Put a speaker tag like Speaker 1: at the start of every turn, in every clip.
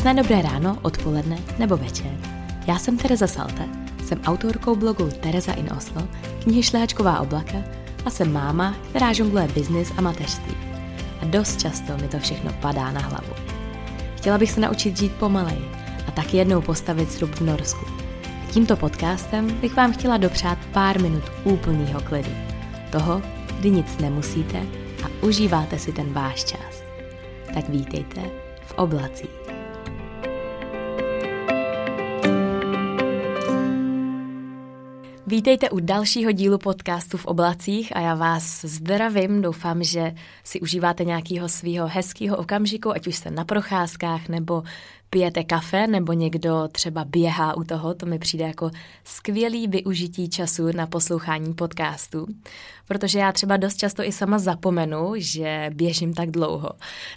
Speaker 1: Krásné dobré ráno, odpoledne nebo večer. Já jsem Tereza Salte, jsem autorkou blogu Tereza in Oslo, knihy Šlehačková oblaka a jsem máma, která žongluje biznis a mateřství. A dost často mi to všechno padá na hlavu. Chtěla bych se naučit žít pomaleji a tak jednou postavit srub v Norsku. A tímto podcastem bych vám chtěla dopřát pár minut úplného klidu. Toho, kdy nic nemusíte a užíváte si ten váš čas. Tak vítejte v oblacích. Vítejte u dalšího dílu podcastu v oblacích a já vás zdravím. Doufám, že si užíváte nějakého svého hezkého okamžiku, ať už jste na procházkách nebo pijete kafe nebo někdo třeba běhá u toho, to mi přijde jako skvělý využití času na poslouchání podcastu, protože já třeba dost často i sama zapomenu, že běžím tak dlouho.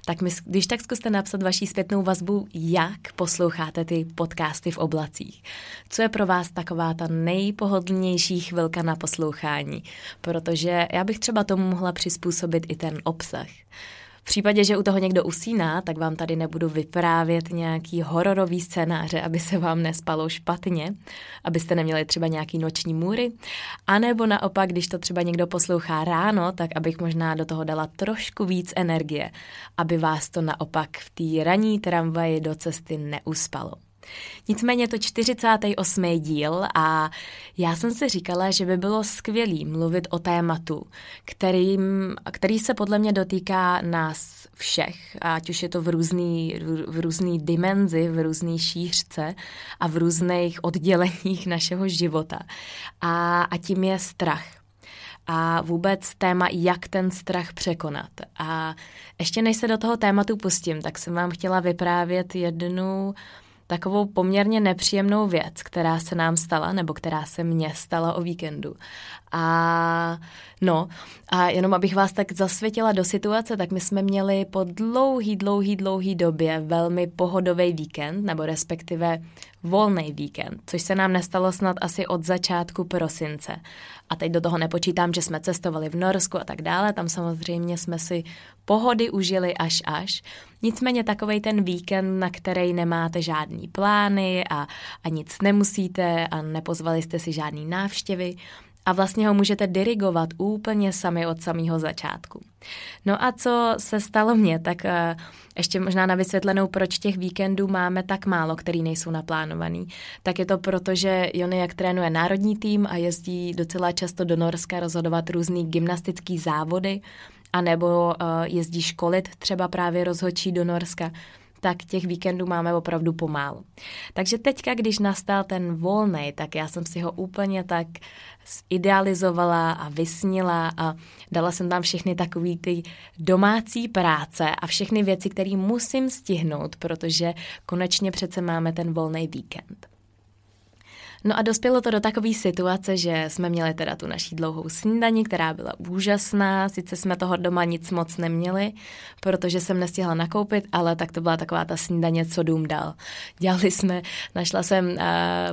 Speaker 1: Tak mi, když tak zkuste napsat vaší zpětnou vazbu, jak posloucháte ty podcasty v oblacích. Co je pro vás taková ta nejpohodlnější chvilka na poslouchání, protože já bych třeba tomu mohla přizpůsobit i ten obsah. V případě, že u toho někdo usíná, tak vám tady nebudu vyprávět nějaký hororový scénáře, aby se vám nespalo špatně, abyste neměli třeba nějaký noční můry. A nebo naopak, když to třeba někdo poslouchá ráno, tak abych možná do toho dala trošku víc energie, aby vás to naopak v té ranní tramvaji do cesty neuspalo. Nicméně to 48. díl a já jsem si říkala, že by bylo skvělý mluvit o tématu, kterým, který se podle mě dotýká nás všech, ať už je to v různý, v různý dimenzi, v různé šířce a v různých odděleních našeho života. A, a tím je strach a vůbec téma, jak ten strach překonat. A ještě než se do toho tématu pustím, tak jsem vám chtěla vyprávět jednu takovou poměrně nepříjemnou věc, která se nám stala, nebo která se mně stala o víkendu. A no, a jenom abych vás tak zasvětila do situace, tak my jsme měli po dlouhý, dlouhý, dlouhý době velmi pohodový víkend, nebo respektive volný víkend, což se nám nestalo snad asi od začátku prosince. A teď do toho nepočítám, že jsme cestovali v Norsku a tak dále, tam samozřejmě jsme si pohody užili až až. Nicméně takovej ten víkend, na který nemáte žádný plány a, a nic nemusíte a nepozvali jste si žádný návštěvy, a vlastně ho můžete dirigovat úplně sami od samého začátku. No a co se stalo mně, tak uh, ještě možná na vysvětlenou, proč těch víkendů máme tak málo, který nejsou naplánovaný. Tak je to proto, že Jony jak trénuje národní tým a jezdí docela často do Norska rozhodovat různý gymnastický závody, anebo uh, jezdí školit třeba právě rozhodčí do Norska tak těch víkendů máme opravdu pomálu. Takže teďka, když nastal ten volný, tak já jsem si ho úplně tak zidealizovala a vysnila a dala jsem tam všechny takové ty domácí práce a všechny věci, které musím stihnout, protože konečně přece máme ten volný víkend. No a dospělo to do takové situace, že jsme měli teda tu naší dlouhou snídani, která byla úžasná, sice jsme toho doma nic moc neměli, protože jsem nestihla nakoupit, ale tak to byla taková ta snídaně, co dům dal. Dělali jsme, našla jsem uh,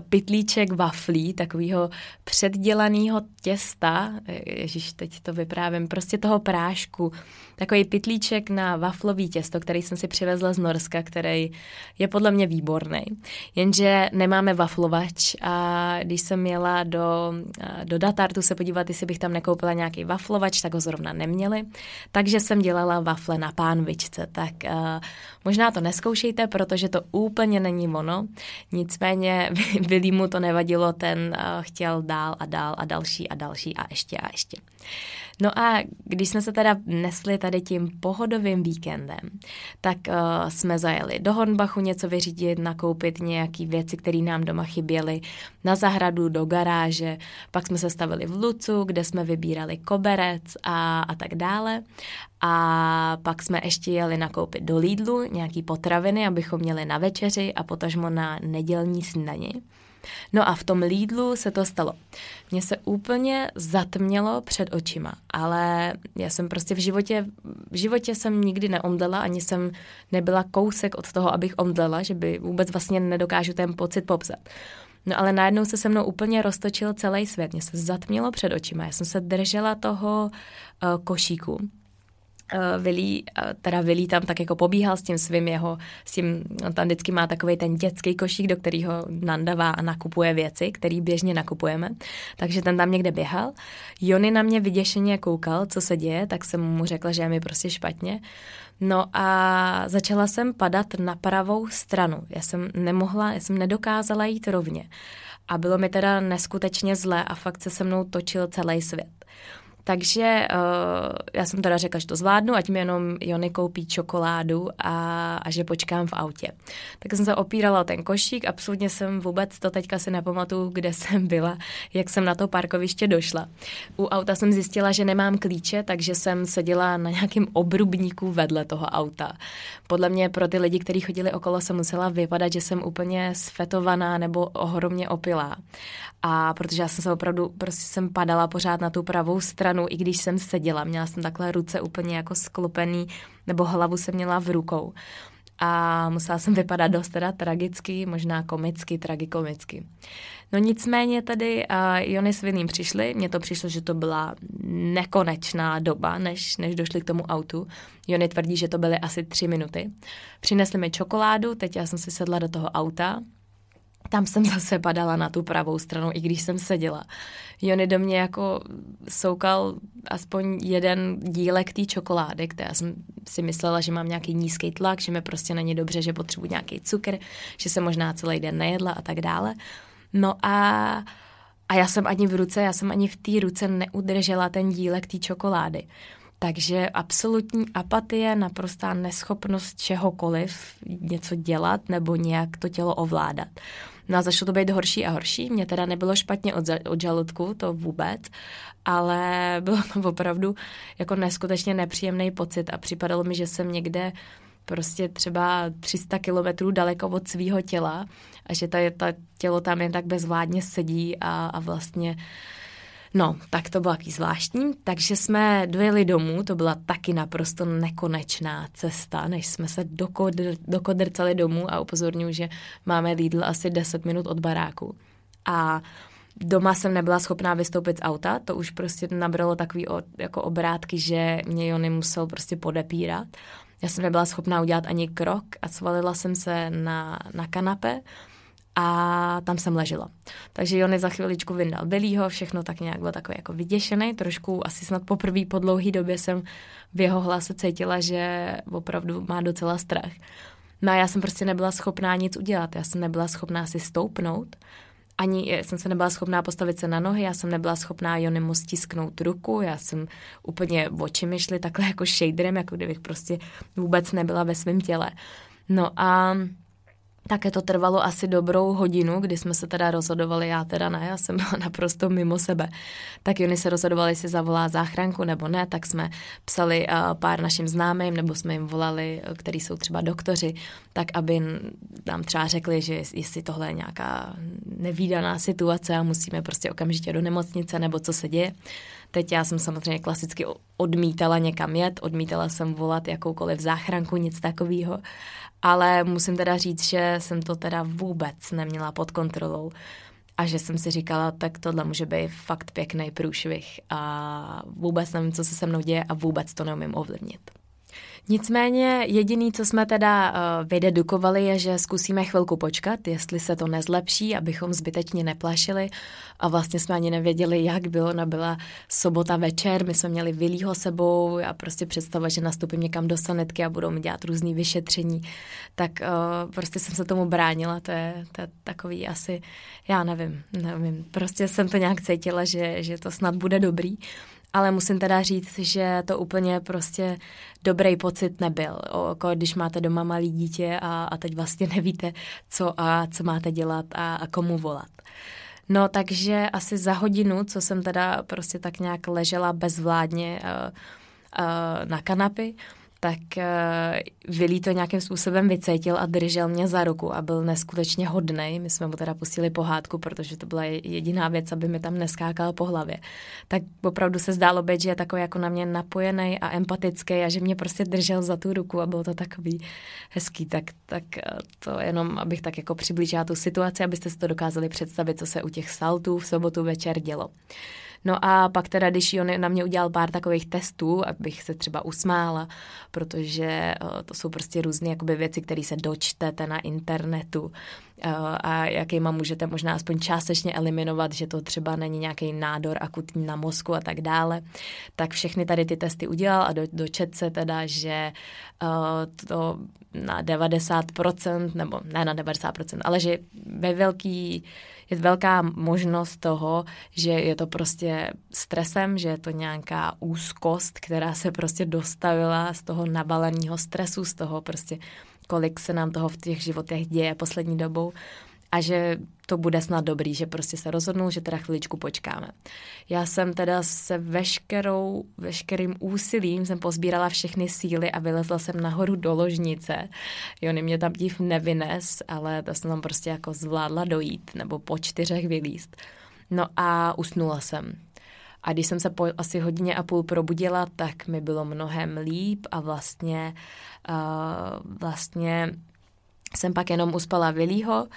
Speaker 1: pitlíček waflí, takového předdělaného těsta, ježiš, teď to vyprávím, prostě toho prášku, takový pitlíček na waflový těsto, který jsem si přivezla z Norska, který je podle mě výborný. Jenže nemáme waflovač a když jsem měla do, do Datartu se podívat, jestli bych tam nekoupila nějaký waflovač, tak ho zrovna neměli. Takže jsem dělala wafle na pánvičce. Tak uh, možná to neskoušejte, protože to úplně není ono. Nicméně Billy mu to nevadilo, ten uh, chtěl dál a dál a další a další a ještě a ještě. No a když jsme se teda nesli tady tím pohodovým víkendem, tak uh, jsme zajeli do Hornbachu něco vyřídit, nakoupit nějaké věci, které nám doma chyběly, na zahradu, do garáže, pak jsme se stavili v Lucu, kde jsme vybírali koberec a, a tak dále. A pak jsme ještě jeli nakoupit do Lidlu nějaký potraviny, abychom měli na večeři a potažmo na nedělní snídani. No a v tom Lidlu se to stalo. Mně se úplně zatmělo před očima, ale já jsem prostě v životě, v životě jsem nikdy neomdlela, ani jsem nebyla kousek od toho, abych omdlela, že by vůbec vlastně nedokážu ten pocit popsat. No ale najednou se se mnou úplně roztočil celý svět. Mně se zatmělo před očima. Já jsem se držela toho uh, košíku Vilí, teda Vilí tam tak jako pobíhal s tím svým jeho, s tím, on tam vždycky má takový ten dětský košík, do kterého nandavá a nakupuje věci, který běžně nakupujeme. Takže ten tam někde běhal. Jony na mě vyděšeně koukal, co se děje, tak jsem mu řekla, že je mi prostě špatně. No a začala jsem padat na pravou stranu. Já jsem nemohla, já jsem nedokázala jít rovně. A bylo mi teda neskutečně zlé a fakt se se mnou točil celý svět. Takže uh, já jsem teda řekla, že to zvládnu, ať mi jenom Jony koupí čokoládu a, a že počkám v autě. Tak jsem se opírala o ten košík, absolutně jsem vůbec to teďka si nepamatuju, kde jsem byla, jak jsem na to parkoviště došla. U auta jsem zjistila, že nemám klíče, takže jsem seděla na nějakém obrubníku vedle toho auta. Podle mě pro ty lidi, kteří chodili okolo, jsem musela vypadat, že jsem úplně sfetovaná nebo ohromně opilá. A protože já jsem se opravdu, prostě jsem padala pořád na tu pravou stranu, i když jsem seděla. Měla jsem takhle ruce úplně jako sklopený, nebo hlavu jsem měla v rukou. A musela jsem vypadat dost teda tragicky, možná komicky, tragikomicky. No nicméně tady uh, Jony s Vinným přišli, mně to přišlo, že to byla nekonečná doba, než, než došli k tomu autu. Jony tvrdí, že to byly asi tři minuty. Přinesli mi čokoládu, teď já jsem si sedla do toho auta, tam jsem zase padala na tu pravou stranu, i když jsem seděla. Jony do mě jako soukal aspoň jeden dílek té čokolády, která jsem si myslela, že mám nějaký nízký tlak, že mi prostě není dobře, že potřebuji nějaký cukr, že se možná celý den nejedla a tak dále. No a, a já jsem ani v ruce, já jsem ani v té ruce neudržela ten dílek té čokolády. Takže absolutní apatie, naprostá neschopnost čehokoliv něco dělat nebo nějak to tělo ovládat. No a začalo to být horší a horší. Mně teda nebylo špatně od, od žaludku, to vůbec, ale bylo to opravdu jako neskutečně nepříjemný pocit a připadalo mi, že jsem někde prostě třeba 300 kilometrů daleko od svého těla a že ta, ta tělo tam jen tak bezvládně sedí a, a vlastně No, tak to bylo taky zvláštní. Takže jsme dojeli domů, to byla taky naprosto nekonečná cesta, než jsme se dokodr, dokodrcali domů a upozorňuji, že máme Lidl asi 10 minut od baráku. A doma jsem nebyla schopná vystoupit z auta, to už prostě nabralo takový o, jako obrátky, že mě Jony musel prostě podepírat. Já jsem nebyla schopná udělat ani krok a svalila jsem se na, na kanape a tam jsem ležela. Takže Jony za chviličku vyndal Billyho, všechno tak nějak bylo takový jako vyděšený, trošku asi snad poprvé po dlouhé době jsem v jeho hlase cítila, že opravdu má docela strach. No a já jsem prostě nebyla schopná nic udělat, já jsem nebyla schopná si stoupnout, ani jsem se nebyla schopná postavit se na nohy, já jsem nebyla schopná Jonimu stisknout ruku, já jsem úplně oči mi takhle jako shaderem, jako kdybych prostě vůbec nebyla ve svém těle. No a také to trvalo asi dobrou hodinu, kdy jsme se teda rozhodovali, já teda ne, já jsem byla naprosto mimo sebe. Tak oni se rozhodovali, jestli zavolá záchranku nebo ne, tak jsme psali uh, pár našim známým, nebo jsme jim volali, uh, který jsou třeba doktoři, tak aby nám třeba řekli, že jestli tohle je nějaká nevýdaná situace a musíme prostě okamžitě do nemocnice, nebo co se děje. Teď já jsem samozřejmě klasicky odmítala někam jet, odmítala jsem volat jakoukoliv záchranku, nic takového ale musím teda říct, že jsem to teda vůbec neměla pod kontrolou a že jsem si říkala, tak tohle může být fakt pěkný průšvih a vůbec nevím, co se se mnou děje a vůbec to neumím ovlivnit. Nicméně jediný, co jsme teda uh, vydedukovali, je, že zkusíme chvilku počkat, jestli se to nezlepší, abychom zbytečně neplašili a vlastně jsme ani nevěděli, jak bylo. Nabyla sobota večer, my jsme měli Vilího sebou a prostě představa, že nastupím někam do sanitky a budou mi dělat různý vyšetření, tak uh, prostě jsem se tomu bránila, to je, to je takový asi, já nevím, nevím, prostě jsem to nějak cítila, že, že to snad bude dobrý ale musím teda říct, že to úplně prostě dobrý pocit nebyl. Jako když máte doma malý dítě a, a teď vlastně nevíte, co a co máte dělat a, a komu volat. No takže asi za hodinu, co jsem teda prostě tak nějak ležela bezvládně uh, uh, na kanapy, tak uh, Vilí to nějakým způsobem vycítil a držel mě za ruku a byl neskutečně hodný. My jsme mu teda pustili pohádku, protože to byla jediná věc, aby mi tam neskákal po hlavě. Tak opravdu se zdálo být, že je takový jako na mě napojený a empatický a že mě prostě držel za tu ruku a bylo to takový hezký. Tak, tak eh, to jenom, abych tak jako přiblížila tu situaci, abyste si to dokázali představit, co se u těch saltů v sobotu večer dělo. No a pak teda, když on na mě udělal pár takových testů, abych se třeba usmála, protože eh, to jsou prostě různé jakoby věci, které se dočtete na internetu eh, a jakýma můžete možná aspoň částečně eliminovat, že to třeba není nějaký nádor akutní na mozku a tak dále, tak všechny tady ty testy udělal a do, dočet se teda, že uh, to na 90%, nebo ne na 90%, ale že ve velký je velká možnost toho, že je to prostě stresem, že je to nějaká úzkost, která se prostě dostavila z toho nabaleného stresu, z toho prostě, kolik se nám toho v těch životech děje poslední dobou a že to bude snad dobrý, že prostě se rozhodnul, že teda chviličku počkáme. Já jsem teda se veškerou, veškerým úsilím jsem pozbírala všechny síly a vylezla jsem nahoru do ložnice. Jony mě tam div nevynes, ale to jsem tam prostě jako zvládla dojít, nebo po čtyřech vylíst. No a usnula jsem. A když jsem se po asi hodině a půl probudila, tak mi bylo mnohem líp a vlastně, uh, vlastně jsem pak jenom uspala Vilího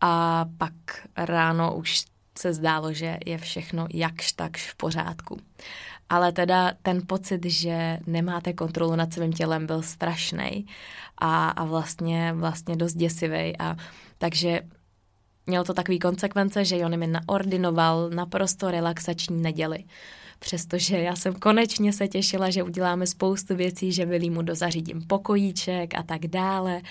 Speaker 1: a pak ráno už se zdálo, že je všechno jakž takž v pořádku. Ale teda ten pocit, že nemáte kontrolu nad svým tělem, byl strašný a, a vlastně, vlastně dost děsivý. A takže mělo to takový konsekvence, že Jony mi naordinoval naprosto relaxační neděli. Přestože já jsem konečně se těšila, že uděláme spoustu věcí, že mu dozařídím pokojíček a tak dále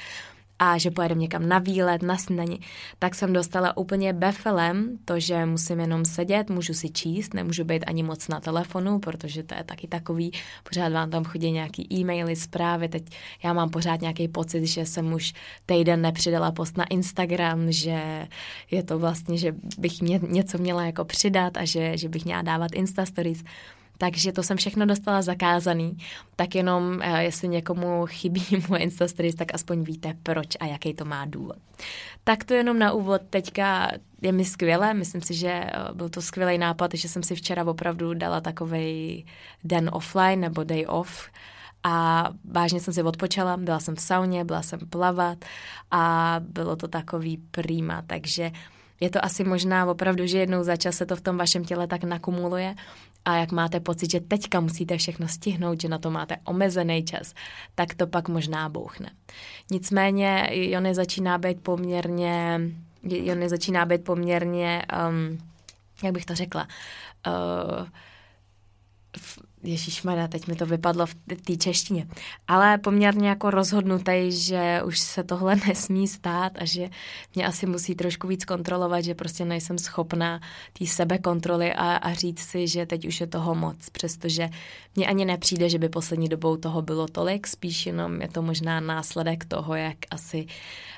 Speaker 1: a že pojedeme někam na výlet, na snídani, tak jsem dostala úplně befelem to, že musím jenom sedět, můžu si číst, nemůžu být ani moc na telefonu, protože to je taky takový, pořád vám tam chodí nějaký e-maily, zprávy, teď já mám pořád nějaký pocit, že jsem už týden nepřidala post na Instagram, že je to vlastně, že bych mě, něco měla jako přidat a že, že bych měla dávat Insta Stories. Takže to jsem všechno dostala zakázaný, tak jenom uh, jestli někomu chybí moje Insta Stories, tak aspoň víte proč a jaký to má důvod. Tak to jenom na úvod. Teďka je mi skvělé, myslím si, že uh, byl to skvělý nápad, že jsem si včera opravdu dala takový den offline nebo day off, a vážně jsem si odpočala, byla jsem v sauně, byla jsem plavat a bylo to takový prýma, takže je to asi možná opravdu, že jednou za čas se to v tom vašem těle tak nakumuluje a jak máte pocit, že teďka musíte všechno stihnout, že na to máte omezený čas, tak to pak možná bouchne. Nicméně Jony začíná být poměrně, Jony začíná být poměrně, um, jak bych to řekla, uh, Ježíš Maria, teď mi to vypadlo v té češtině, ale poměrně jako rozhodnutý, že už se tohle nesmí stát a že mě asi musí trošku víc kontrolovat, že prostě nejsem schopná té sebekontroly a, a říct si, že teď už je toho moc, přestože mně ani nepřijde, že by poslední dobou toho bylo tolik, spíš jenom je to možná následek toho, jak asi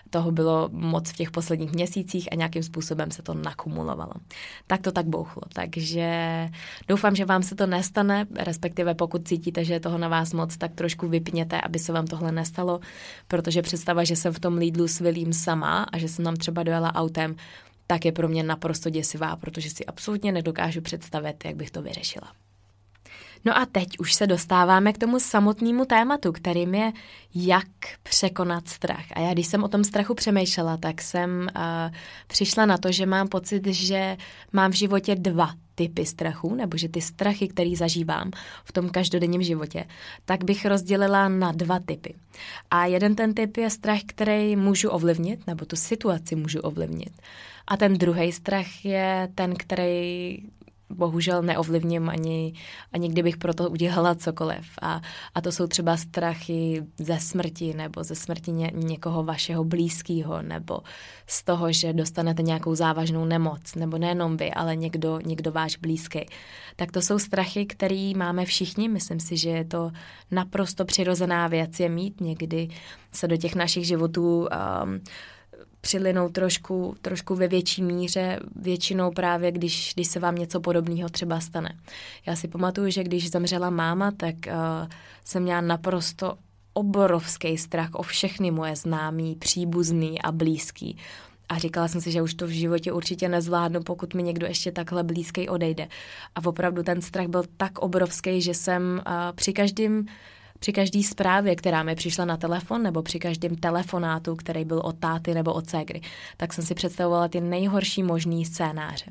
Speaker 1: toho bylo moc v těch posledních měsících a nějakým způsobem se to nakumulovalo. Tak to tak bouchlo. Takže doufám, že vám se to nestane, respektive pokud cítíte, že je toho na vás moc, tak trošku vypněte, aby se vám tohle nestalo, protože představa, že jsem v tom Lidlu s Vilím sama a že jsem tam třeba dojela autem, tak je pro mě naprosto děsivá, protože si absolutně nedokážu představit, jak bych to vyřešila. No a teď už se dostáváme k tomu samotnému tématu, kterým je, jak překonat strach. A já, když jsem o tom strachu přemýšlela, tak jsem uh, přišla na to, že mám pocit, že mám v životě dva typy strachu, nebo že ty strachy, které zažívám v tom každodenním životě, tak bych rozdělila na dva typy. A jeden ten typ je strach, který můžu ovlivnit, nebo tu situaci můžu ovlivnit. A ten druhý strach je ten, který bohužel neovlivním ani, ani kdybych pro to udělala cokoliv. A, a to jsou třeba strachy ze smrti nebo ze smrti ně, někoho vašeho blízkého nebo z toho, že dostanete nějakou závažnou nemoc nebo nejenom vy, ale někdo, někdo váš blízký. Tak to jsou strachy, které máme všichni. Myslím si, že je to naprosto přirozená věc je mít. Někdy se do těch našich životů um, přilinou trošku, trošku ve větší míře, většinou právě, když, když se vám něco podobného třeba stane. Já si pamatuju, že když zemřela máma, tak uh, jsem měla naprosto obrovský strach o všechny moje známí, příbuzný a blízký. A říkala jsem si, že už to v životě určitě nezvládnu, pokud mi někdo ještě takhle blízký odejde. A opravdu ten strach byl tak obrovský, že jsem uh, při každém při každé zprávě, která mi přišla na telefon, nebo při každém telefonátu, který byl od táty nebo od ségry, tak jsem si představovala ty nejhorší možný scénáře.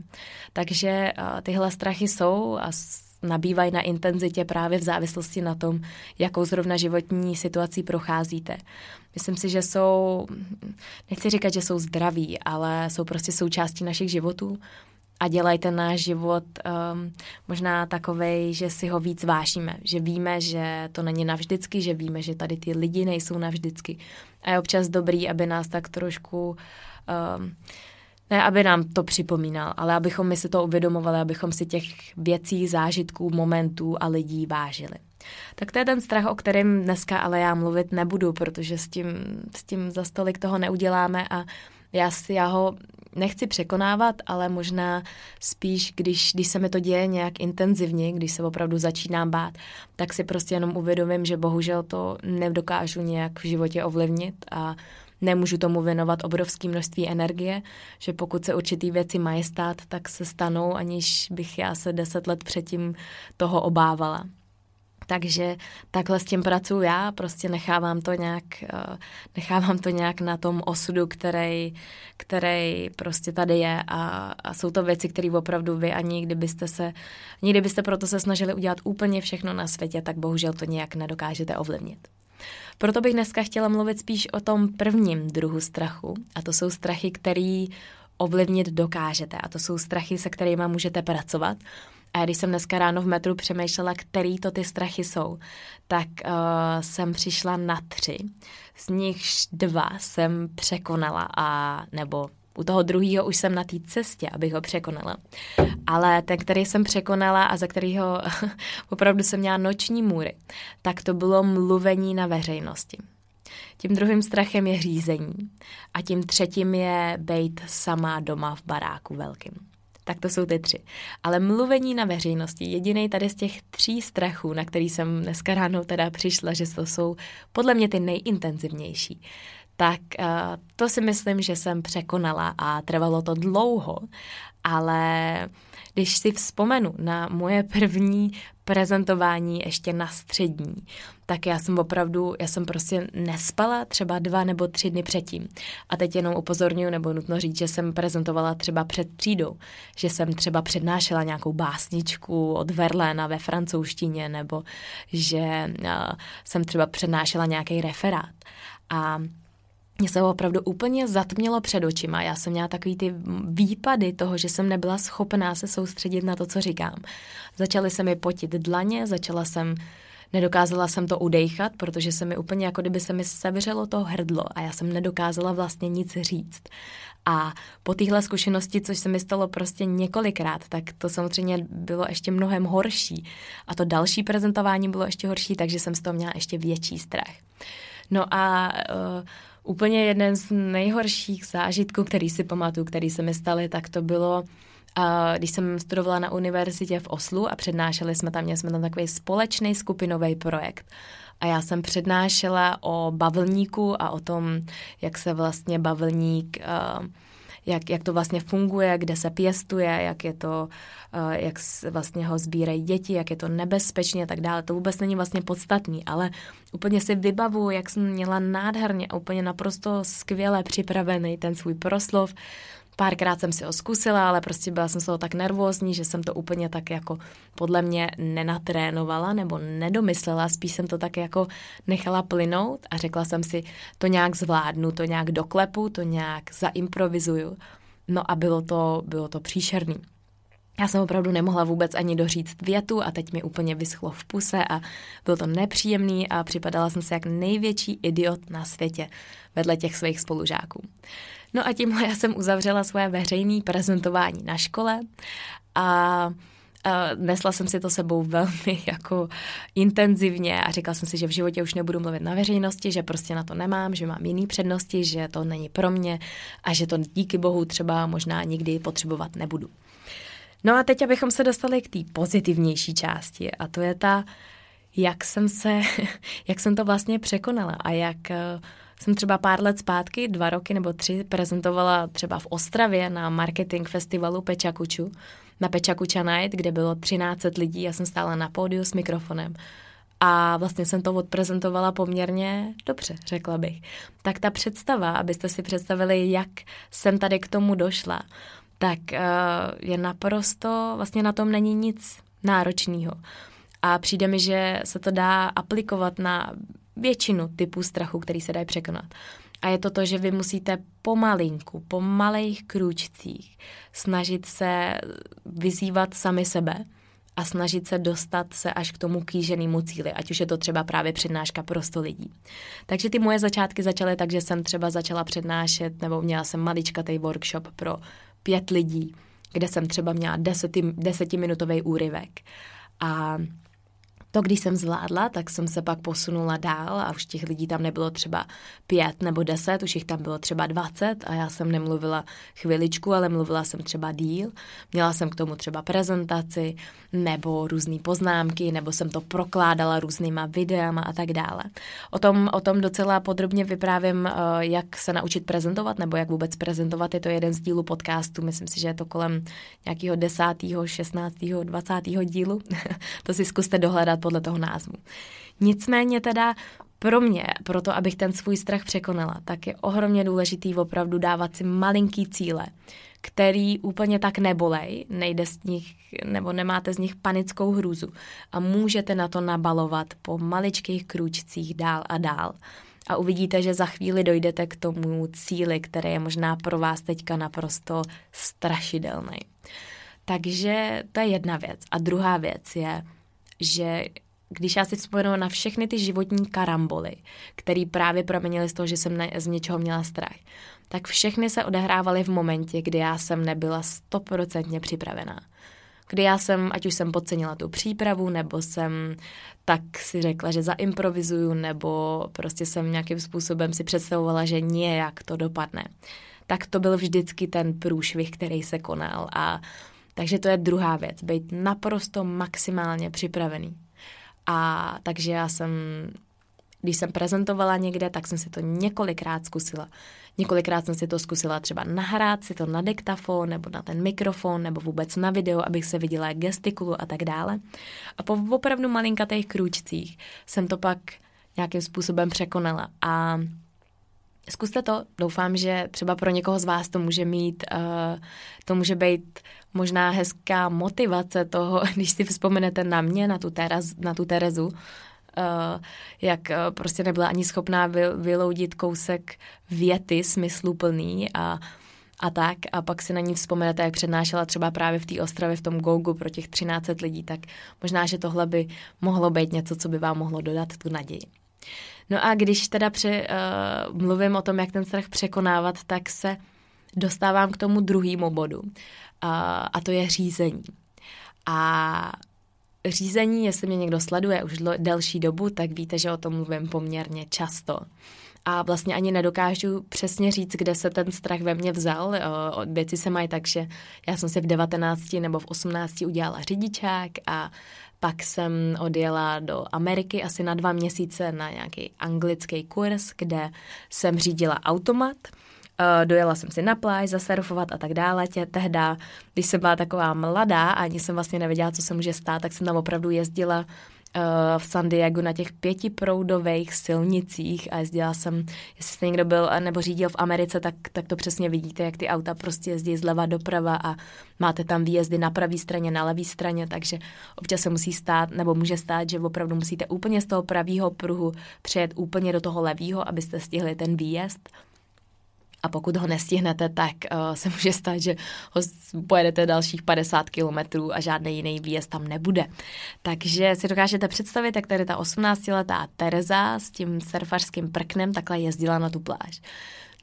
Speaker 1: Takže uh, tyhle strachy jsou a nabývají na intenzitě právě v závislosti na tom, jakou zrovna životní situací procházíte. Myslím si, že jsou, nechci říkat, že jsou zdraví, ale jsou prostě součástí našich životů a dělají ten náš život um, možná takovej, že si ho víc vážíme, že víme, že to není navždycky, že víme, že tady ty lidi nejsou navždycky. A je občas dobrý, aby nás tak trošku um, ne, aby nám to připomínal, ale abychom my si to uvědomovali, abychom si těch věcí, zážitků, momentů a lidí vážili. Tak to je ten strach, o kterém dneska ale já mluvit nebudu, protože s tím, s tím za stolik toho neuděláme a já, si, já ho nechci překonávat, ale možná spíš, když, když se mi to děje nějak intenzivně, když se opravdu začínám bát, tak si prostě jenom uvědomím, že bohužel to nedokážu nějak v životě ovlivnit a nemůžu tomu věnovat obrovské množství energie, že pokud se určitý věci mají stát, tak se stanou, aniž bych já se deset let předtím toho obávala. Takže takhle s tím pracuji já, prostě nechávám to nějak, eh, nechávám to nějak na tom osudu, který, který prostě tady je a, a jsou to věci, které opravdu vy ani kdybyste se, ani kdybyste proto se snažili udělat úplně všechno na světě, tak bohužel to nějak nedokážete ovlivnit. Proto bych dneska chtěla mluvit spíš o tom prvním druhu strachu a to jsou strachy, který ovlivnit dokážete a to jsou strachy, se kterými můžete pracovat. A když jsem dneska ráno v metru přemýšlela, který to ty strachy jsou, tak uh, jsem přišla na tři. Z nich dva jsem překonala a nebo u toho druhého už jsem na té cestě, abych ho překonala. Ale ten, který jsem překonala a za kterého opravdu jsem měla noční můry, tak to bylo mluvení na veřejnosti. Tím druhým strachem je řízení a tím třetím je být sama doma v baráku velkým. Tak to jsou ty tři. Ale mluvení na veřejnosti, jediný tady z těch tří strachů, na který jsem dneska ráno teda přišla, že to jsou podle mě ty nejintenzivnější, tak uh, to si myslím, že jsem překonala a trvalo to dlouho, ale když si vzpomenu na moje první prezentování ještě na střední, tak já jsem opravdu, já jsem prostě nespala třeba dva nebo tři dny předtím. A teď jenom upozorňuji, nebo nutno říct, že jsem prezentovala třeba před třídou, že jsem třeba přednášela nějakou básničku od Verléna ve francouzštině, nebo že uh, jsem třeba přednášela nějaký referát. A mě se opravdu úplně zatmělo před očima. Já jsem měla takový ty výpady toho, že jsem nebyla schopná se soustředit na to, co říkám. Začaly se mi potit dlaně, začala jsem Nedokázala jsem to udejchat, protože se mi úplně jako kdyby se mi sevřelo to hrdlo a já jsem nedokázala vlastně nic říct. A po téhle zkušenosti, což se mi stalo prostě několikrát, tak to samozřejmě bylo ještě mnohem horší. A to další prezentování bylo ještě horší, takže jsem z toho měla ještě větší strach. No a uh, Úplně jeden z nejhorších zážitků, který si pamatuju, který se mi staly, tak to bylo, když jsem studovala na univerzitě v Oslu a přednášeli jsme tam, měli jsme tam takový společný skupinový projekt. A já jsem přednášela o bavlníku a o tom, jak se vlastně bavlník uh, jak, jak to vlastně funguje, kde se pěstuje, jak je to, eh, jak vlastně ho sbírají děti, jak je to nebezpečně a tak dále. To vůbec není vlastně podstatný, ale úplně si vybavu, jak jsem měla nádherně a úplně naprosto skvěle připravený ten svůj proslov, Párkrát jsem si ho zkusila, ale prostě byla jsem z toho tak nervózní, že jsem to úplně tak jako podle mě nenatrénovala nebo nedomyslela, spíš jsem to tak jako nechala plynout a řekla jsem si, to nějak zvládnu, to nějak doklepu, to nějak zaimprovizuju. No a bylo to, bylo to příšerný. Já jsem opravdu nemohla vůbec ani doříct větu a teď mi úplně vyschlo v puse a bylo to nepříjemný a připadala jsem se jak největší idiot na světě vedle těch svých spolužáků. No a tímhle já jsem uzavřela svoje veřejné prezentování na škole a nesla jsem si to sebou velmi jako intenzivně a říkala jsem si, že v životě už nebudu mluvit na veřejnosti, že prostě na to nemám, že mám jiný přednosti, že to není pro mě a že to díky bohu třeba možná nikdy potřebovat nebudu. No a teď, abychom se dostali k té pozitivnější části a to je ta, jak jsem se, jak jsem to vlastně překonala a jak jsem třeba pár let zpátky, dva roky nebo tři, prezentovala třeba v Ostravě na marketing festivalu Pečakuču, na Pečakuča Night, kde bylo 13 lidí, já jsem stála na pódiu s mikrofonem a vlastně jsem to odprezentovala poměrně dobře, řekla bych. Tak ta představa, abyste si představili, jak jsem tady k tomu došla, tak uh, je naprosto, vlastně na tom není nic náročného. A přijde mi, že se to dá aplikovat na většinu typů strachu, který se dají překonat. A je to to, že vy musíte pomalinku, po malých krůčcích snažit se vyzývat sami sebe a snažit se dostat se až k tomu kýženému cíli, ať už je to třeba právě přednáška pro 100 lidí. Takže ty moje začátky začaly tak, že jsem třeba začala přednášet, nebo měla jsem maličkatý workshop pro pět lidí, kde jsem třeba měla deseti, desetiminutový úryvek. A to, když jsem zvládla, tak jsem se pak posunula dál a už těch lidí tam nebylo třeba pět nebo deset, už jich tam bylo třeba dvacet a já jsem nemluvila chviličku, ale mluvila jsem třeba díl. Měla jsem k tomu třeba prezentaci nebo různé poznámky, nebo jsem to prokládala různýma videama a tak dále. O tom, o tom docela podrobně vyprávím, eh, jak se naučit prezentovat nebo jak vůbec prezentovat. Je to jeden z dílů podcastu, myslím si, že je to kolem nějakého desátého, šestnáctého, dvacátého dílu. to si zkuste dohledat podle toho názvu. Nicméně teda pro mě, pro to, abych ten svůj strach překonala, tak je ohromně důležitý opravdu dávat si malinký cíle, který úplně tak nebolej, nejde z nich, nebo nemáte z nich panickou hrůzu a můžete na to nabalovat po maličkých krůčcích dál a dál. A uvidíte, že za chvíli dojdete k tomu cíli, který je možná pro vás teďka naprosto strašidelný. Takže to je jedna věc. A druhá věc je, že když já si vzpomenu na všechny ty životní karamboly, které právě proměnily z toho, že jsem ne, z něčeho měla strach, tak všechny se odehrávaly v momentě, kdy já jsem nebyla stoprocentně připravená. Kdy já jsem, ať už jsem podcenila tu přípravu, nebo jsem tak si řekla, že zaimprovizuju, nebo prostě jsem nějakým způsobem si představovala, že nějak to dopadne. Tak to byl vždycky ten průšvih, který se konal a takže to je druhá věc, být naprosto maximálně připravený. A takže já jsem, když jsem prezentovala někde, tak jsem si to několikrát zkusila. Několikrát jsem si to zkusila třeba nahrát si to na diktafon nebo na ten mikrofon nebo vůbec na video, abych se viděla gestikulu a tak dále. A po opravdu malinkatých krůčcích jsem to pak nějakým způsobem překonala. A Zkuste to, doufám, že třeba pro někoho z vás to může mít, uh, to může být možná hezká motivace toho, když si vzpomenete na mě, na tu, Terez, na tu Terezu, uh, jak uh, prostě nebyla ani schopná vy, vyloudit kousek věty smysluplný a a tak a pak si na ní vzpomenete, jak přednášela třeba právě v té ostravě v tom Gogu pro těch 13 lidí, tak možná, že tohle by mohlo být něco, co by vám mohlo dodat tu naději. No a když teda pře, uh, mluvím o tom, jak ten strach překonávat, tak se dostávám k tomu druhému bodu. Uh, a to je řízení. A řízení, jestli mě někdo sleduje už delší dobu, tak víte, že o tom mluvím poměrně často. A vlastně ani nedokážu přesně říct, kde se ten strach ve mně vzal. Věci se mají tak, že já jsem si v 19 nebo v 18 udělala řidičák a pak jsem odjela do Ameriky asi na dva měsíce na nějaký anglický kurz, kde jsem řídila automat. Uh, dojela jsem si na pláž, zasurfovat a tak dále. Tě, tehda, když jsem byla taková mladá a ani jsem vlastně nevěděla, co se může stát, tak jsem tam opravdu jezdila v San Diego na těch pětiproudových silnicích a jezdila jsem, jestli jste někdo byl nebo řídil v Americe, tak, tak to přesně vidíte, jak ty auta prostě jezdí zleva doprava a máte tam výjezdy na pravé straně, na levé straně, takže občas se musí stát, nebo může stát, že opravdu musíte úplně z toho pravého pruhu přejet úplně do toho levého, abyste stihli ten výjezd a pokud ho nestihnete, tak uh, se může stát, že ho pojedete dalších 50 kilometrů a žádný jiný výjezd tam nebude. Takže si dokážete představit, jak tady ta 18-letá Tereza s tím surfařským prknem takhle jezdila na tu pláž.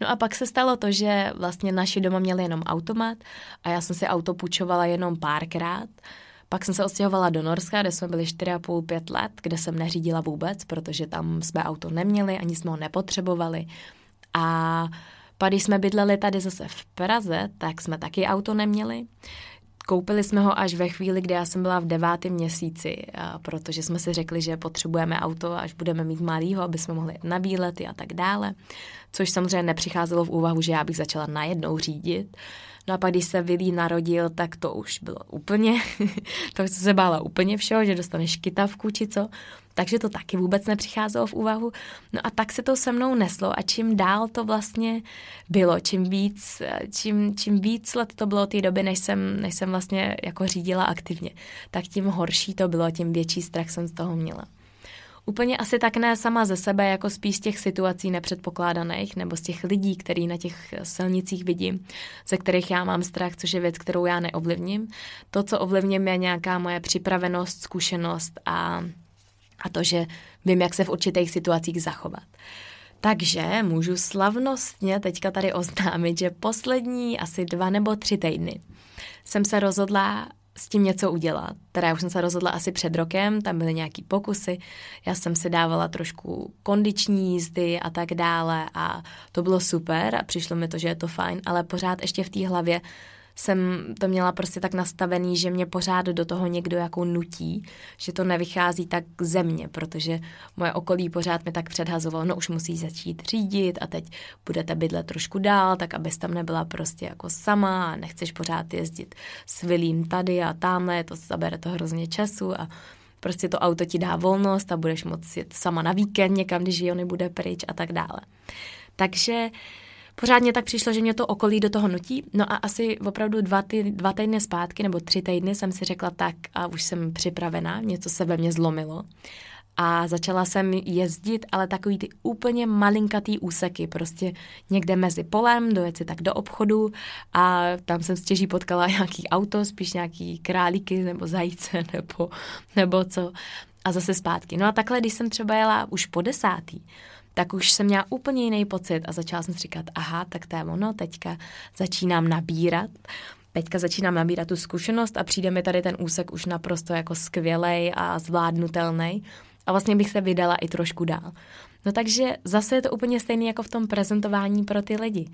Speaker 1: No a pak se stalo to, že vlastně naši doma měli jenom automat a já jsem si auto půjčovala jenom párkrát. Pak jsem se odstěhovala do Norska, kde jsme byli 4,5-5 let, kde jsem neřídila vůbec, protože tam jsme auto neměli, ani jsme ho nepotřebovali. A pak když jsme bydleli tady zase v Praze, tak jsme taky auto neměli. Koupili jsme ho až ve chvíli, kdy já jsem byla v devátém měsíci, protože jsme si řekli, že potřebujeme auto, až budeme mít malýho, aby jsme mohli na výlety a tak dále. Což samozřejmě nepřicházelo v úvahu, že já bych začala najednou řídit. No a pak, když se Willy narodil, tak to už bylo úplně, to se bála úplně všeho, že dostaneš kytavku či co takže to taky vůbec nepřicházelo v úvahu. No a tak se to se mnou neslo a čím dál to vlastně bylo, čím víc, čím, čím víc let to bylo té doby, než jsem, než jsem vlastně jako řídila aktivně, tak tím horší to bylo, tím větší strach jsem z toho měla. Úplně asi tak ne sama ze sebe, jako spíš z těch situací nepředpokládaných, nebo z těch lidí, který na těch silnicích vidím, ze kterých já mám strach, což je věc, kterou já neovlivním. To, co ovlivním, je nějaká moje připravenost, zkušenost a a to, že vím, jak se v určitých situacích zachovat. Takže můžu slavnostně teďka tady oznámit, že poslední asi dva nebo tři týdny jsem se rozhodla s tím něco udělat. Teda já už jsem se rozhodla asi před rokem, tam byly nějaký pokusy, já jsem si dávala trošku kondiční jízdy a tak dále a to bylo super a přišlo mi to, že je to fajn, ale pořád ještě v té hlavě jsem to měla prostě tak nastavený, že mě pořád do toho někdo jako nutí, že to nevychází tak ze mě, protože moje okolí pořád mi tak předhazovalo, no už musí začít řídit a teď budete bydlet trošku dál, tak abys tam nebyla prostě jako sama a nechceš pořád jezdit s Vilím tady a tamhle, to zabere to hrozně času a prostě to auto ti dá volnost a budeš moct sama na víkend někam, když Jony bude pryč a tak dále. Takže pořádně tak přišlo, že mě to okolí do toho nutí. No a asi opravdu dva, ty, dva týdny zpátky nebo tři týdny jsem si řekla tak a už jsem připravená, něco se ve mně zlomilo. A začala jsem jezdit, ale takový ty úplně malinkatý úseky, prostě někde mezi polem, dojet si tak do obchodu a tam jsem stěží potkala nějaký auto, spíš nějaký králíky nebo zajíce nebo, nebo co a zase zpátky. No a takhle, když jsem třeba jela už po desátý, tak už jsem měla úplně jiný pocit a začala jsem si říkat, aha, tak to je ono, teďka začínám nabírat, teďka začínám nabírat tu zkušenost a přijde mi tady ten úsek už naprosto jako skvělej a zvládnutelný a vlastně bych se vydala i trošku dál. No takže zase je to úplně stejné jako v tom prezentování pro ty lidi.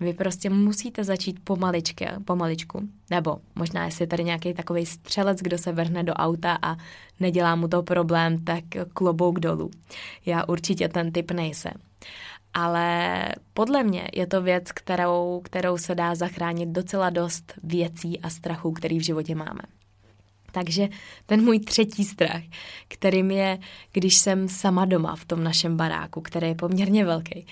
Speaker 1: Vy prostě musíte začít pomaličky, pomaličku. Nebo možná, jestli je tady nějaký takový střelec, kdo se vrhne do auta a nedělá mu to problém, tak klobouk dolů. Já určitě ten typ nejsem. Ale podle mě je to věc, kterou, kterou se dá zachránit docela dost věcí a strachů, který v životě máme. Takže ten můj třetí strach, kterým je, když jsem sama doma v tom našem baráku, který je poměrně velký,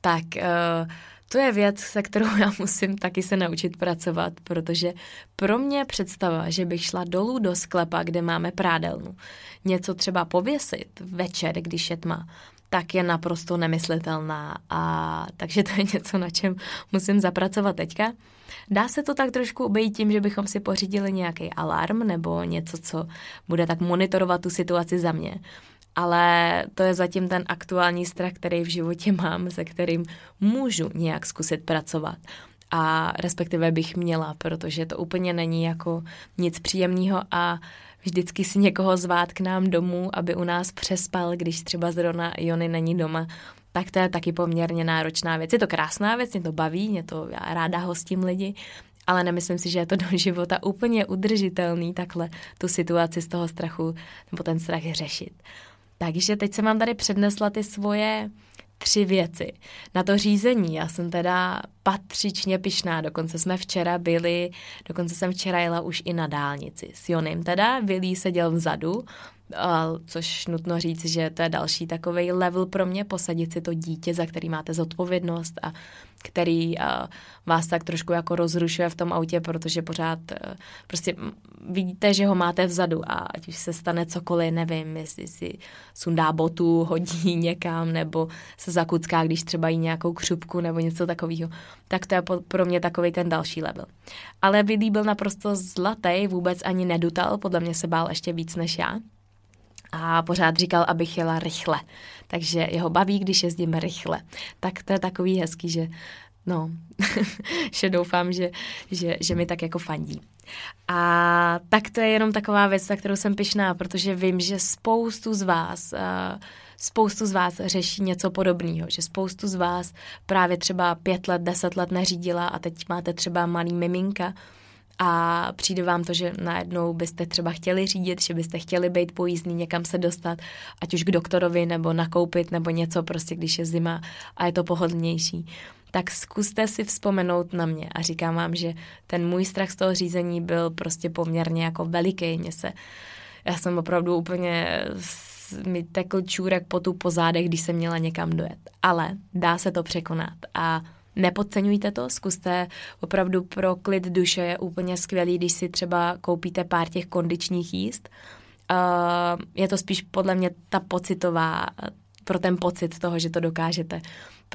Speaker 1: tak uh, to je věc, se kterou já musím taky se naučit pracovat, protože pro mě představa, že bych šla dolů do sklepa, kde máme prádelnu, něco třeba pověsit večer, když je tma, tak je naprosto nemyslitelná. A takže to je něco, na čem musím zapracovat teďka. Dá se to tak trošku obejít tím, že bychom si pořídili nějaký alarm nebo něco, co bude tak monitorovat tu situaci za mě. Ale to je zatím ten aktuální strach, který v životě mám, se kterým můžu nějak zkusit pracovat. A respektive bych měla, protože to úplně není jako nic příjemného a vždycky si někoho zvát k nám domů, aby u nás přespal, když třeba zrovna Jony není doma, tak to je taky poměrně náročná věc. Je to krásná věc, mě to baví, mě to, já ráda hostím lidi, ale nemyslím si, že je to do života úplně udržitelný takhle tu situaci z toho strachu nebo ten strach řešit. Takže teď jsem vám tady přednesla ty svoje tři věci. Na to řízení, já jsem teda patřičně pišná, dokonce jsme včera byli, dokonce jsem včera jela už i na dálnici s Jonem teda, Vilí seděl vzadu, což nutno říct, že to je další takový level pro mě, posadit si to dítě, za který máte zodpovědnost a který vás tak trošku jako rozrušuje v tom autě, protože pořád prostě vidíte, že ho máte vzadu a ať už se stane cokoliv, nevím, jestli si sundá botu, hodí někam nebo se zakucká, když třeba jí nějakou křupku nebo něco takového, tak to je pro mě takový ten další level. Ale Billy byl naprosto zlatý, vůbec ani nedutal, podle mě se bál ještě víc než já a pořád říkal, abych jela rychle. Takže jeho baví, když jezdím rychle. Tak to je takový hezký, že no, že doufám, že, že, že mi tak jako fandí. A tak to je jenom taková věc, na kterou jsem pyšná, protože vím, že spoustu z vás uh, spoustu z vás řeší něco podobného, že spoustu z vás právě třeba pět let, deset let neřídila a teď máte třeba malý miminka, a přijde vám to, že najednou byste třeba chtěli řídit, že byste chtěli být pojízdný, někam se dostat, ať už k doktorovi nebo nakoupit nebo něco prostě, když je zima a je to pohodlnější tak zkuste si vzpomenout na mě. A říkám vám, že ten můj strach z toho řízení byl prostě poměrně jako veliký. Mě se, já jsem opravdu úplně mi tekl čůrek po tu pozádech, když jsem měla někam dojet. Ale dá se to překonat a Nepodceňujte to, zkuste opravdu pro klid duše je úplně skvělý, když si třeba koupíte pár těch kondičních jíst. Uh, je to spíš podle mě ta pocitová, pro ten pocit toho, že to dokážete,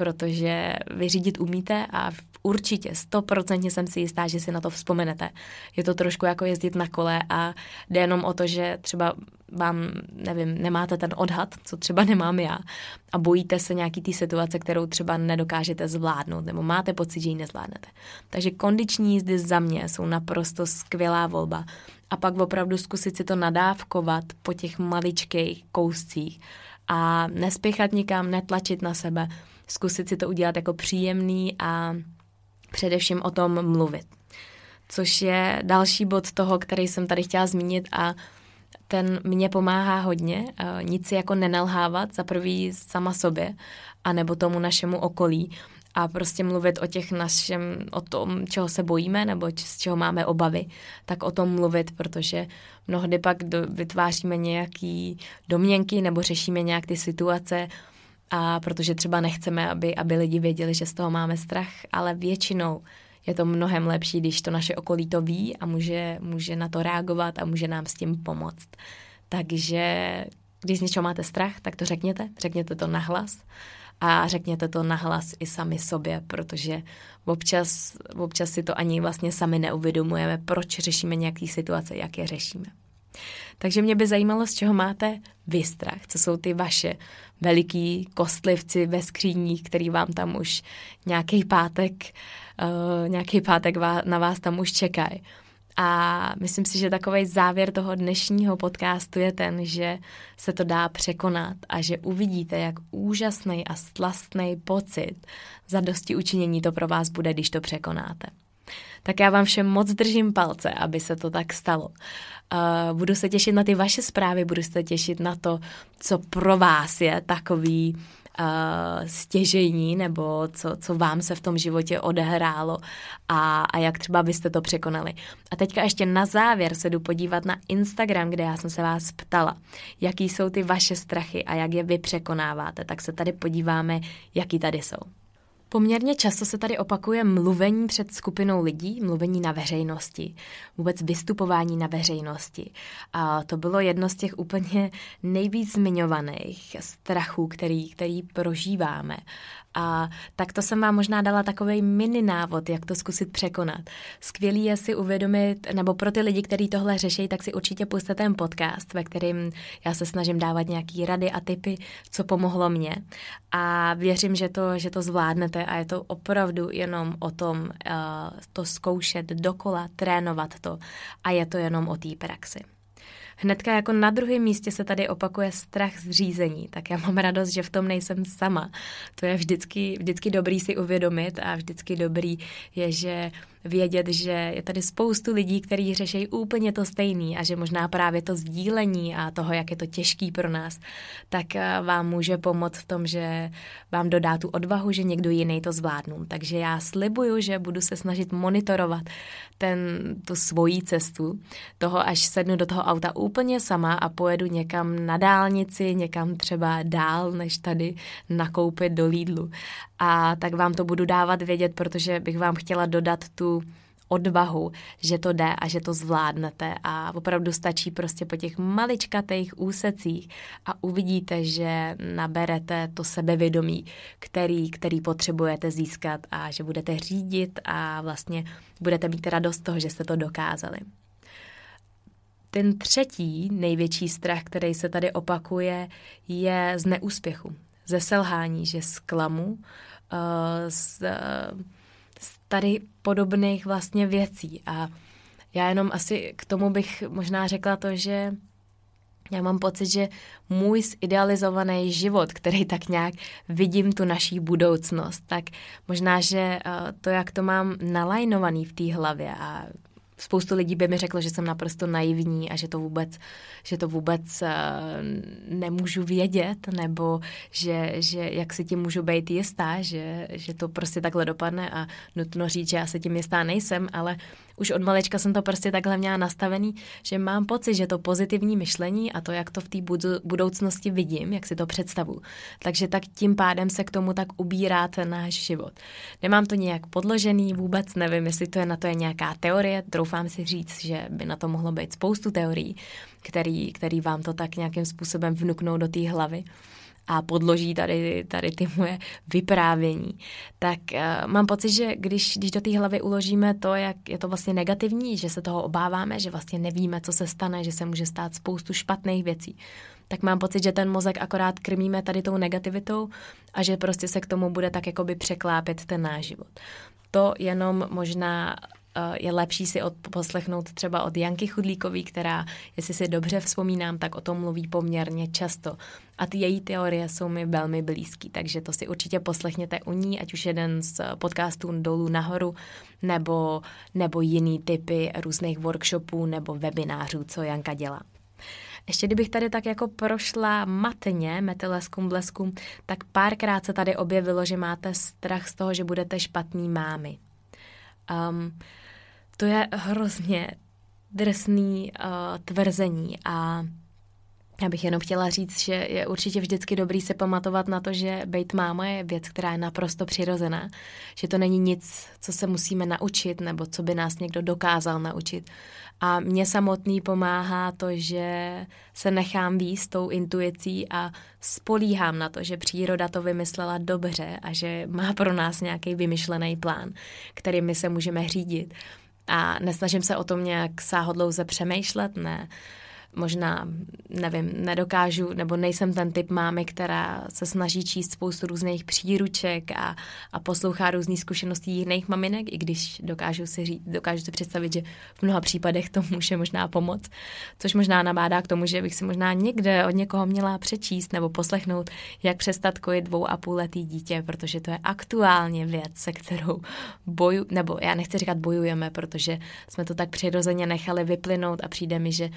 Speaker 1: protože vyřídit umíte a určitě, stoprocentně jsem si jistá, že si na to vzpomenete. Je to trošku jako jezdit na kole a jde jenom o to, že třeba vám, nevím, nemáte ten odhad, co třeba nemám já a bojíte se nějaký té situace, kterou třeba nedokážete zvládnout nebo máte pocit, že ji nezvládnete. Takže kondiční jízdy za mě jsou naprosto skvělá volba a pak opravdu zkusit si to nadávkovat po těch maličkých kouscích a nespěchat nikam, netlačit na sebe, zkusit si to udělat jako příjemný a především o tom mluvit. Což je další bod toho, který jsem tady chtěla zmínit a ten mě pomáhá hodně, nic si jako nenalhávat za prvý sama sobě, anebo tomu našemu okolí a prostě mluvit o těch našem, o tom, čeho se bojíme nebo z čeho máme obavy, tak o tom mluvit, protože mnohdy pak do, vytváříme nějaký domněnky nebo řešíme nějak ty situace, a protože třeba nechceme, aby, aby lidi věděli, že z toho máme strach, ale většinou je to mnohem lepší, když to naše okolí to ví a může, může na to reagovat a může nám s tím pomoct. Takže když z něčeho máte strach, tak to řekněte, řekněte to nahlas a řekněte to nahlas i sami sobě, protože občas, občas si to ani vlastně sami neuvědomujeme, proč řešíme nějaké situace, jak je řešíme. Takže mě by zajímalo, z čeho máte vy strach, co jsou ty vaše veliký kostlivci ve skříních, který vám tam už nějaký pátek, uh, nějaký pátek na vás tam už čekají. A myslím si, že takový závěr toho dnešního podcastu je ten, že se to dá překonat a že uvidíte, jak úžasný a slastný pocit za dosti učinění to pro vás bude, když to překonáte. Tak já vám všem moc držím palce, aby se to tak stalo. Uh, budu se těšit na ty vaše zprávy, budu se těšit na to, co pro vás je takový uh, stěžení nebo co, co vám se v tom životě odehrálo a, a jak třeba byste to překonali. A teďka ještě na závěr se jdu podívat na Instagram, kde já jsem se vás ptala, jaký jsou ty vaše strachy a jak je vy překonáváte. Tak se tady podíváme, jaký tady jsou. Poměrně často se tady opakuje mluvení před skupinou lidí, mluvení na veřejnosti, vůbec vystupování na veřejnosti. A to bylo jedno z těch úplně nejvíc zmiňovaných strachů, který, který prožíváme. A tak to jsem vám možná dala takový mini návod, jak to zkusit překonat. Skvělý je si uvědomit, nebo pro ty lidi, kteří tohle řeší, tak si určitě puste ten podcast, ve kterým já se snažím dávat nějaký rady a typy, co pomohlo mně. A věřím, že to, že to zvládnete a je to opravdu jenom o tom uh, to zkoušet dokola, trénovat to a je to jenom o té praxi. Hnedka jako na druhém místě se tady opakuje strach z řízení, tak já mám radost, že v tom nejsem sama. To je vždycky, vždycky dobrý si uvědomit a vždycky dobrý je, že vědět, že je tady spoustu lidí, kteří řeší úplně to stejný a že možná právě to sdílení a toho, jak je to těžký pro nás, tak eh, vám může pomoct v tom, že vám dodá tu odvahu, že někdo jiný to zvládnu. Takže já slibuju, že budu se snažit monitorovat ten, tu svoji cestu, toho, až sednu do toho auta úplně sama a pojedu někam na dálnici, někam třeba dál, než tady nakoupit do Lidlu. A tak vám to budu dávat vědět, protože bych vám chtěla dodat tu odvahu, že to jde a že to zvládnete a opravdu stačí prostě po těch maličkatých úsecích a uvidíte, že naberete to sebevědomí, který, který potřebujete získat a že budete řídit a vlastně budete mít radost toho, že jste to dokázali. Ten třetí největší strach, který se tady opakuje, je z neúspěchu, ze selhání, že zklamu, uh, z, uh, tady podobných vlastně věcí. A já jenom asi k tomu bych možná řekla to, že já mám pocit, že můj zidealizovaný život, který tak nějak vidím tu naší budoucnost, tak možná, že eh, to, jak to mám nalajnovaný v té hlavě a spoustu lidí by mi řeklo, že jsem naprosto naivní a že to vůbec, že to vůbec uh, nemůžu vědět, nebo že, že jak si tím můžu být jistá, že, že to prostě takhle dopadne a nutno říct, že já se tím jistá nejsem, ale už od malečka jsem to prostě takhle měla nastavený, že mám pocit, že to pozitivní myšlení a to, jak to v té budoucnosti vidím, jak si to představu, takže tak tím pádem se k tomu tak ubírá ten náš život. Nemám to nějak podložený, vůbec nevím, jestli to je na to je nějaká teorie, troufám si říct, že by na to mohlo být spoustu teorií, který, který vám to tak nějakým způsobem vnuknou do té hlavy a podloží tady, tady ty moje vyprávění, tak uh, mám pocit, že když, když do té hlavy uložíme to, jak je to vlastně negativní, že se toho obáváme, že vlastně nevíme, co se stane, že se může stát spoustu špatných věcí, tak mám pocit, že ten mozek akorát krmíme tady tou negativitou a že prostě se k tomu bude tak jakoby překlápět ten náš život. To jenom možná je lepší si od, poslechnout třeba od Janky Chudlíkový, která, jestli si dobře vzpomínám, tak o tom mluví poměrně často. A ty její teorie jsou mi velmi blízký, takže to si určitě poslechněte u ní, ať už jeden z podcastů dolů nahoru, nebo, nebo jiný typy různých workshopů nebo webinářů, co Janka dělá. Ještě kdybych tady tak jako prošla matně, meteleskum bleskum, tak párkrát se tady objevilo, že máte strach z toho, že budete špatný mámy. Um, to je hrozně drsný uh, tvrzení a já bych jenom chtěla říct, že je určitě vždycky dobrý se pamatovat na to, že být máma je věc, která je naprosto přirozená, že to není nic, co se musíme naučit nebo co by nás někdo dokázal naučit. A mě samotný pomáhá to, že se nechám výst tou intuicí a spolíhám na to, že příroda to vymyslela dobře a že má pro nás nějaký vymyšlený plán, kterým my se můžeme řídit. A nesnažím se o tom nějak sáhodlouze přemýšlet, ne možná, nevím, nedokážu, nebo nejsem ten typ mámy, která se snaží číst spoustu různých příruček a, a poslouchá různé zkušenosti jiných maminek, i když dokážu si, říct, dokážu si představit, že v mnoha případech to může možná pomoct, což možná nabádá k tomu, že bych si možná někde od někoho měla přečíst nebo poslechnout, jak přestat kojit dvou a půl letý dítě, protože to je aktuálně věc, se kterou boju, nebo já nechci říkat bojujeme, protože jsme to tak přirozeně nechali vyplynout a přijde mi, že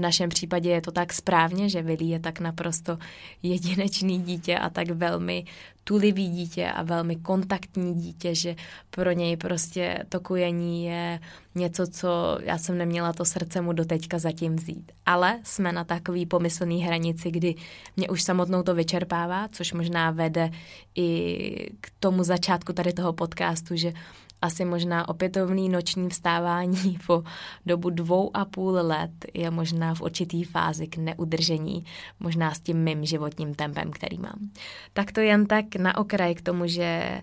Speaker 1: našem případě je to tak správně, že Vili je tak naprosto jedinečný dítě a tak velmi tulivý dítě a velmi kontaktní dítě, že pro něj prostě to kujení je něco, co já jsem neměla to srdce mu doteďka zatím vzít. Ale jsme na takový pomyslný hranici, kdy mě už samotnou to vyčerpává, což možná vede i k tomu začátku tady toho podcastu, že asi možná opětovný noční vstávání po dobu dvou a půl let je možná v určitý fázi k neudržení, možná s tím mým životním tempem, který mám. Tak to jen tak na okraj k tomu, že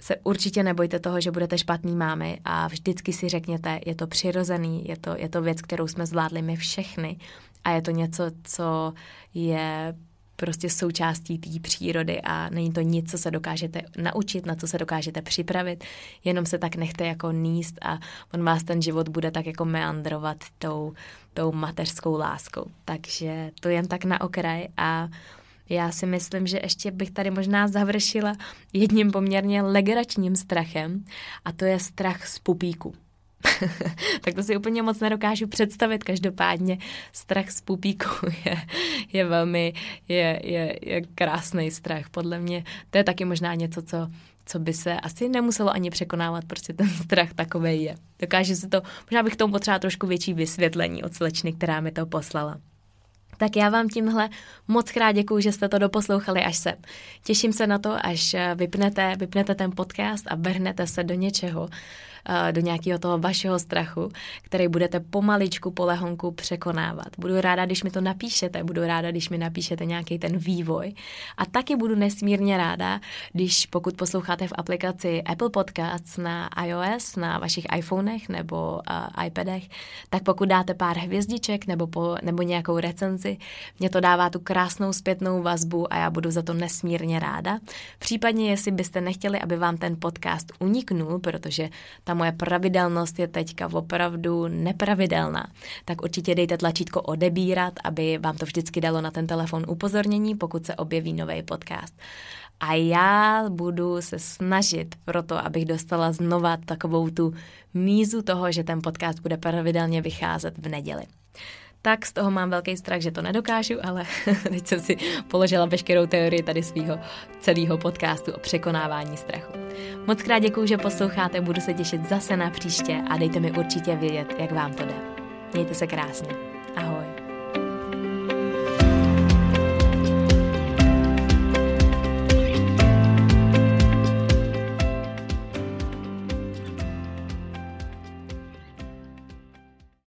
Speaker 1: se určitě nebojte toho, že budete špatný mámy a vždycky si řekněte, je to přirozený, je to, je to věc, kterou jsme zvládli my všechny a je to něco, co je prostě součástí té přírody a není to nic, co se dokážete naučit, na co se dokážete připravit, jenom se tak nechte jako níst a on vás ten život bude tak jako meandrovat tou, tou mateřskou láskou. Takže to jen tak na okraj a já si myslím, že ještě bych tady možná završila jedním poměrně legračním strachem a to je strach z pupíku. tak to si úplně moc nedokážu představit. Každopádně strach z pupíku je, je velmi, je, je, je krásný strach. Podle mě to je taky možná něco, co co by se asi nemuselo ani překonávat, prostě ten strach takový je. Dokážu si to, možná bych tomu potřeba trošku větší vysvětlení od slečny, která mi to poslala. Tak já vám tímhle moc krát děkuju, že jste to doposlouchali až sem. Těším se na to, až vypnete, vypnete ten podcast a vrhnete se do něčeho, Eh, do nějakého toho vašeho strachu, který budete pomaličku, polehonku překonávat. Budu ráda, když mi to napíšete, budu ráda, když mi napíšete nějaký ten vývoj. A taky budu nesmírně ráda, když pokud posloucháte v aplikaci Apple Podcasts na iOS, na vašich iPhonech nebo uh, iPadech, tak pokud dáte pár hvězdiček nebo, po, nebo nějakou recenzi. Mě to dává tu krásnou zpětnou vazbu a já budu za to nesmírně ráda. Případně, jestli byste nechtěli, aby vám ten podcast uniknul, protože ta moje pravidelnost je teďka opravdu nepravidelná, tak určitě dejte tlačítko odebírat, aby vám to vždycky dalo na ten telefon upozornění, pokud se objeví nový podcast. A já budu se snažit pro to, abych dostala znova takovou tu mízu toho, že ten podcast bude pravidelně vycházet v neděli tak z toho mám velký strach, že to nedokážu, ale teď jsem si položila veškerou teorii tady svého celého podcastu o překonávání strachu. Moc krát děkuju, že posloucháte, budu se těšit zase na příště a dejte mi určitě vědět, jak vám to jde. Mějte se krásně. Ahoj.